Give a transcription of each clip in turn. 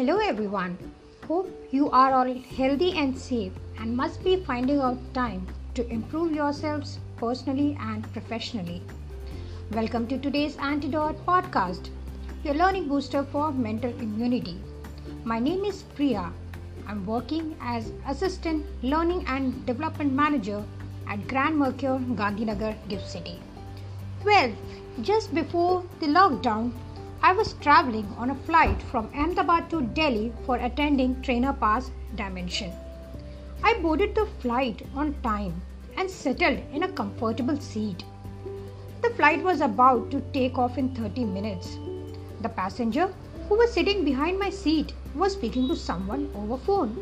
Hello everyone. Hope you are all healthy and safe and must be finding out time to improve yourselves personally and professionally. Welcome to today's Antidote podcast, your learning booster for mental immunity. My name is Priya. I'm working as assistant learning and development manager at Grand Mercure Gandhinagar Gift City. Well, just before the lockdown, I was traveling on a flight from Ahmedabad to Delhi for attending Trainer Pass Dimension. I boarded the flight on time and settled in a comfortable seat. The flight was about to take off in 30 minutes. The passenger who was sitting behind my seat was speaking to someone over phone.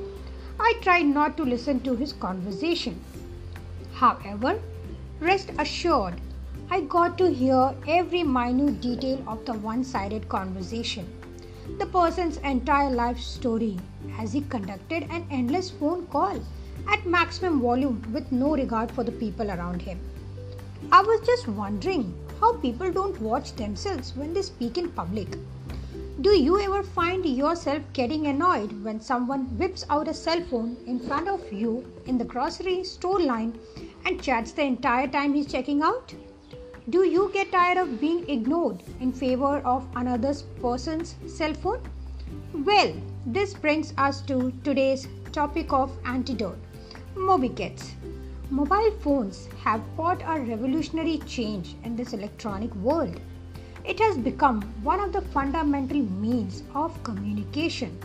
I tried not to listen to his conversation. However, rest assured I got to hear every minute detail of the one sided conversation, the person's entire life story, as he conducted an endless phone call at maximum volume with no regard for the people around him. I was just wondering how people don't watch themselves when they speak in public. Do you ever find yourself getting annoyed when someone whips out a cell phone in front of you in the grocery store line and chats the entire time he's checking out? Do you get tired of being ignored in favor of another person's cell phone? Well, this brings us to today's topic of antidote Mobiquettes. Mobile phones have brought a revolutionary change in this electronic world. It has become one of the fundamental means of communication.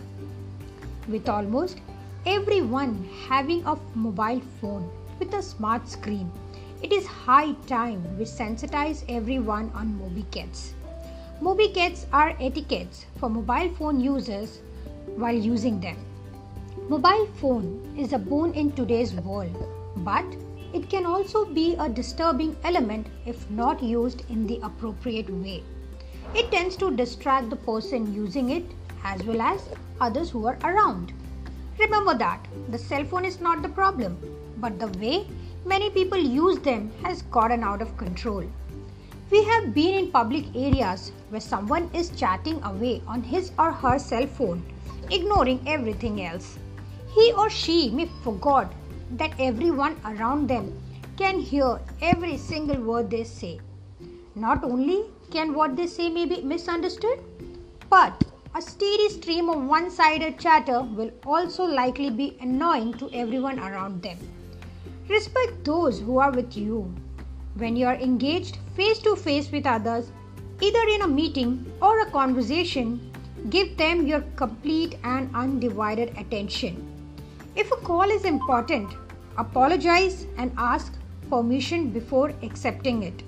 With almost everyone having a mobile phone with a smart screen, it is high time we sensitize everyone on Mobiquettes. Mobiquettes are etiquettes for mobile phone users while using them. Mobile phone is a boon in today's world, but it can also be a disturbing element if not used in the appropriate way. It tends to distract the person using it as well as others who are around. Remember that the cell phone is not the problem, but the way many people use them has gotten out of control. We have been in public areas where someone is chatting away on his or her cell phone, ignoring everything else. He or she may forgot that everyone around them can hear every single word they say. Not only can what they say may be misunderstood, but a steady stream of one sided chatter will also likely be annoying to everyone around them. Respect those who are with you. When you are engaged face to face with others, either in a meeting or a conversation, give them your complete and undivided attention. If a call is important, apologize and ask permission before accepting it.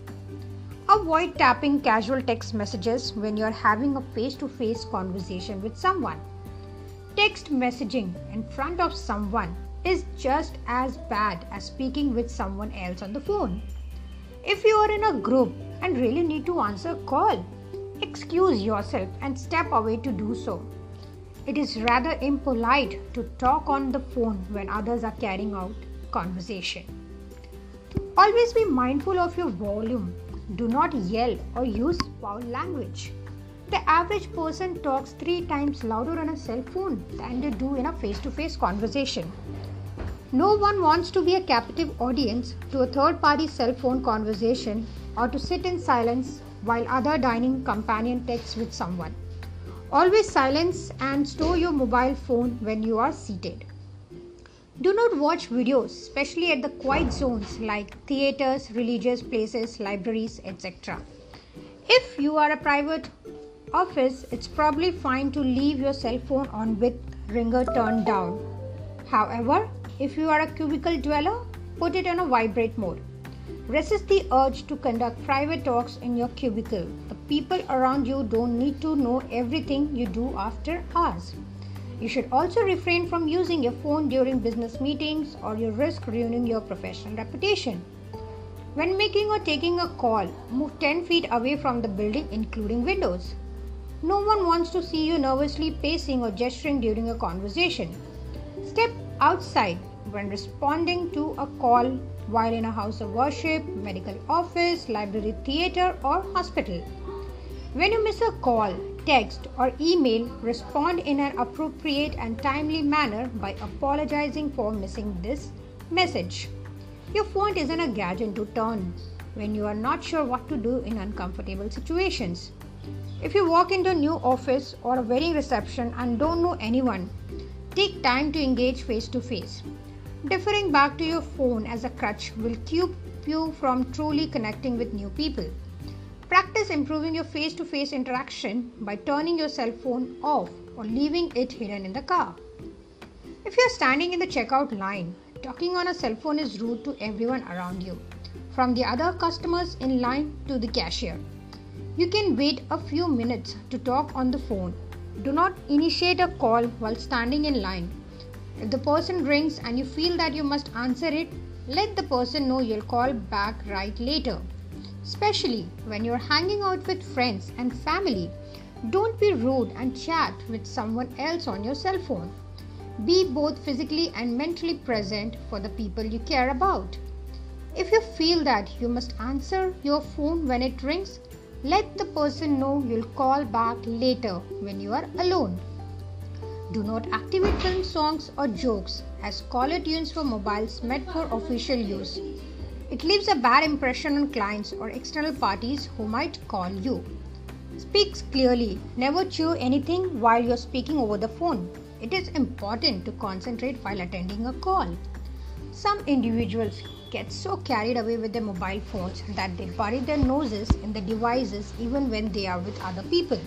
Avoid tapping casual text messages when you are having a face to face conversation with someone. Text messaging in front of someone is just as bad as speaking with someone else on the phone. If you are in a group and really need to answer a call, excuse yourself and step away to do so. It is rather impolite to talk on the phone when others are carrying out conversation. Always be mindful of your volume. Do not yell or use foul language. The average person talks three times louder on a cell phone than they do in a face to face conversation. No one wants to be a captive audience to a third party cell phone conversation or to sit in silence while other dining companion texts with someone. Always silence and store your mobile phone when you are seated. Do not watch videos, especially at the quiet zones like theaters, religious places, libraries, etc. If you are a private office, it's probably fine to leave your cell phone on with ringer turned down. However, if you are a cubicle dweller, put it on a vibrate mode. Resist the urge to conduct private talks in your cubicle. The people around you don't need to know everything you do after hours. You should also refrain from using your phone during business meetings or you risk ruining your professional reputation. When making or taking a call, move 10 feet away from the building, including windows. No one wants to see you nervously pacing or gesturing during a conversation. Step outside when responding to a call while in a house of worship, medical office, library, theater, or hospital. When you miss a call, text, or email, respond in an appropriate and timely manner by apologizing for missing this message. Your phone isn't a gadget to turn when you are not sure what to do in uncomfortable situations. If you walk into a new office or a wedding reception and don't know anyone, take time to engage face to face. Deferring back to your phone as a crutch will keep you from truly connecting with new people. Practice improving your face to face interaction by turning your cell phone off or leaving it hidden in the car. If you're standing in the checkout line, talking on a cell phone is rude to everyone around you, from the other customers in line to the cashier. You can wait a few minutes to talk on the phone. Do not initiate a call while standing in line. If the person rings and you feel that you must answer it, let the person know you'll call back right later especially when you're hanging out with friends and family. Don't be rude and chat with someone else on your cell phone. Be both physically and mentally present for the people you care about. If you feel that you must answer your phone when it rings, let the person know you'll call back later when you are alone. Do not activate film songs or jokes as caller tunes for mobiles meant for official use. It leaves a bad impression on clients or external parties who might call you. Speak clearly. Never chew anything while you're speaking over the phone. It is important to concentrate while attending a call. Some individuals get so carried away with their mobile phones that they bury their noses in the devices even when they are with other people.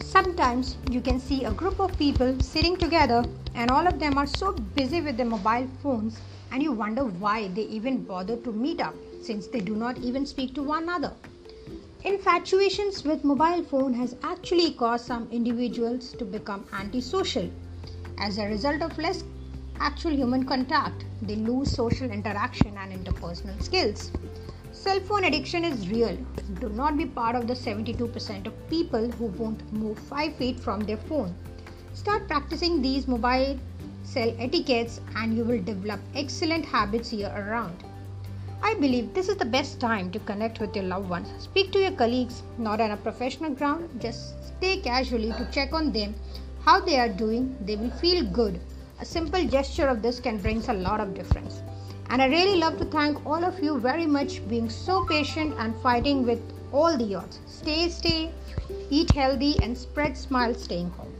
Sometimes you can see a group of people sitting together and all of them are so busy with their mobile phones and you wonder why they even bother to meet up since they do not even speak to one another. Infatuations with mobile phone has actually caused some individuals to become antisocial. As a result of less actual human contact, they lose social interaction and interpersonal skills. Cell phone addiction is real. Do not be part of the 72% of people who won't move 5 feet from their phone. Start practicing these mobile cell etiquettes and you will develop excellent habits year around. I believe this is the best time to connect with your loved ones. Speak to your colleagues, not on a professional ground, just stay casually to check on them, how they are doing. They will feel good. A simple gesture of this can bring a lot of difference. And I really love to thank all of you very much being so patient and fighting with all the odds. Stay, stay, eat healthy, and spread smiles staying home.